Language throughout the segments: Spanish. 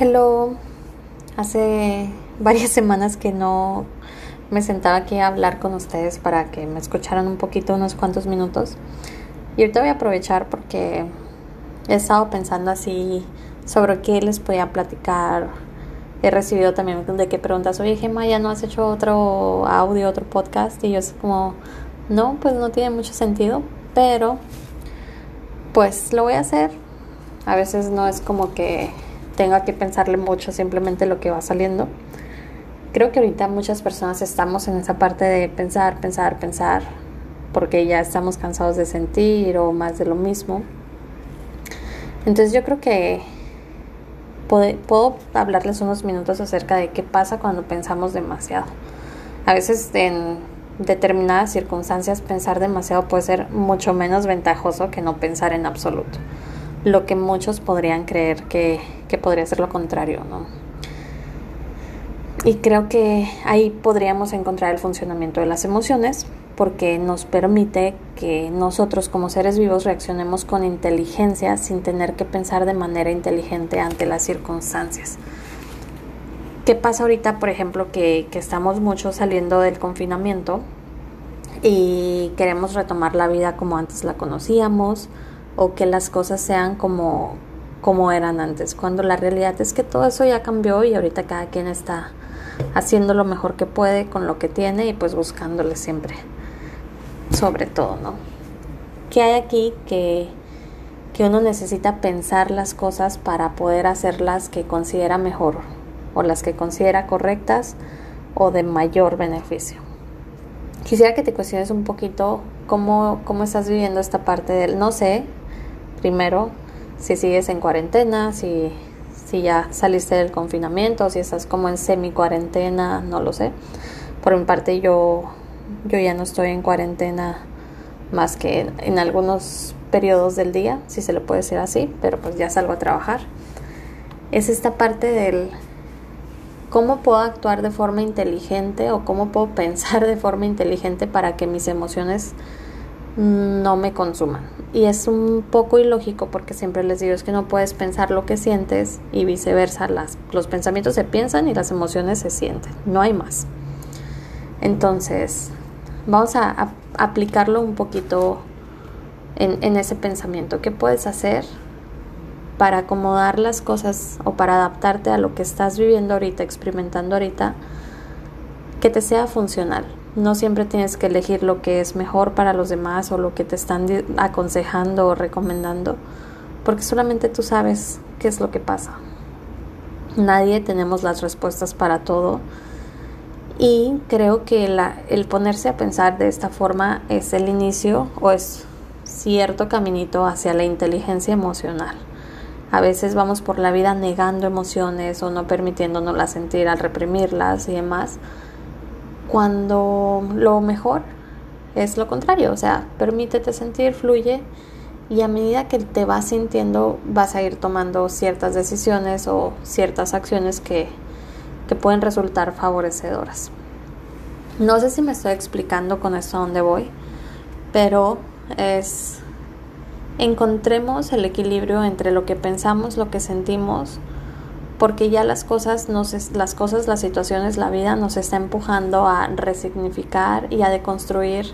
Hello, hace varias semanas que no me sentaba aquí a hablar con ustedes para que me escucharan un poquito, unos cuantos minutos. Y ahorita voy a aprovechar porque he estado pensando así sobre qué les podía platicar. He recibido también de qué preguntas, oye Gemma, ¿ya no has hecho otro audio, otro podcast? Y yo es como, no, pues no tiene mucho sentido, pero pues lo voy a hacer. A veces no es como que tenga que pensarle mucho simplemente lo que va saliendo. Creo que ahorita muchas personas estamos en esa parte de pensar, pensar, pensar, porque ya estamos cansados de sentir o más de lo mismo. Entonces yo creo que puedo, hablarles unos minutos acerca de qué pasa cuando pensamos demasiado. A veces en determinadas circunstancias pensar demasiado puede ser mucho menos ventajoso que no pensar en absoluto lo que muchos podrían creer que, podría ser lo contrario, ¿no? Y creo que ahí podríamos encontrar el funcionamiento de las emociones porque nos permite que nosotros como seres vivos reaccionemos con inteligencia sin tener que pensar de manera inteligente ante las circunstancias. ¿Qué pasa ahorita, por ejemplo, que, que estamos mucho saliendo del confinamiento y queremos retomar la vida como antes la conocíamos? o que las cosas sean como, como eran antes, cuando la realidad es que todo eso ya cambió y ahorita cada quien está haciendo lo mejor que puede con lo que tiene y pues buscándole siempre, sobre todo, ¿no? ¿Qué hay aquí que, que uno necesita pensar las cosas para poder hacerlas que considera mejor o las que considera correctas o de mayor beneficio? Quisiera que te cuestiones un poquito cómo, cómo estás viviendo esta parte del no sé, primero si sigues en cuarentena, si, si ya saliste del confinamiento, si estás como en semi cuarentena, no lo sé. Por mi parte yo, yo ya no estoy en cuarentena más que en, en algunos periodos del día, si se le puede decir así, pero pues ya salgo a trabajar. Es esta parte del cómo puedo actuar de forma inteligente o cómo puedo pensar de forma inteligente para que mis emociones no me consuman. Y es un poco ilógico porque siempre les digo es que no puedes pensar lo que sientes y viceversa. Las, los pensamientos se piensan y las emociones se sienten. No hay más. Entonces, vamos a, aplicarlo un poquito en, en ese pensamiento. ¿Qué puedes hacer para acomodar las cosas o para adaptarte a lo que estás viviendo ahorita, experimentando ahorita, que te sea funcional? No siempre tienes que elegir lo que es mejor para los demás o lo que te están aconsejando o recomendando, porque solamente tú sabes qué es lo que pasa. Nadie tenemos las respuestas para todo y creo que el ponerse a pensar de esta forma es el inicio o es cierto caminito hacia la inteligencia emocional. A veces vamos por la vida negando emociones o no permitiéndonos sentir al reprimirlas y demás cuando lo mejor es lo contrario, o sea, permítete sentir, fluye y a medida que te vas sintiendo vas a ir tomando ciertas decisiones o ciertas acciones que, que pueden resultar favorecedoras. No sé si me estoy explicando con esto a dónde voy, pero es encontremos el equilibrio entre lo que pensamos, lo que sentimos, porque ya las cosas, nos, las cosas, las situaciones, la vida nos está empujando a resignificar y a deconstruir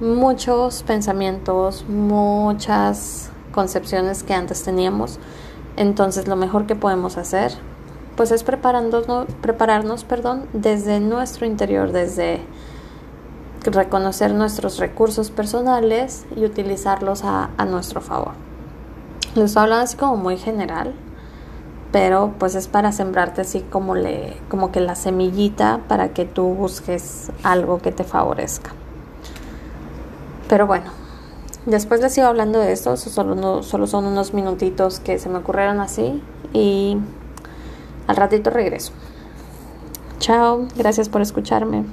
muchos pensamientos, muchas concepciones que antes teníamos. Entonces lo mejor que podemos hacer pues es prepararnos, prepararnos perdón, desde nuestro interior, desde reconocer nuestros recursos personales y utilizarlos a, a nuestro favor. Les hablo así como muy general, pero pues es para sembrarte así como le como que la semillita para que tú busques algo que te favorezca. Pero bueno, después les sigo hablando de esto, solo, solo son unos minutitos que se me ocurrieron así y al ratito regreso. Chao, gracias por escucharme.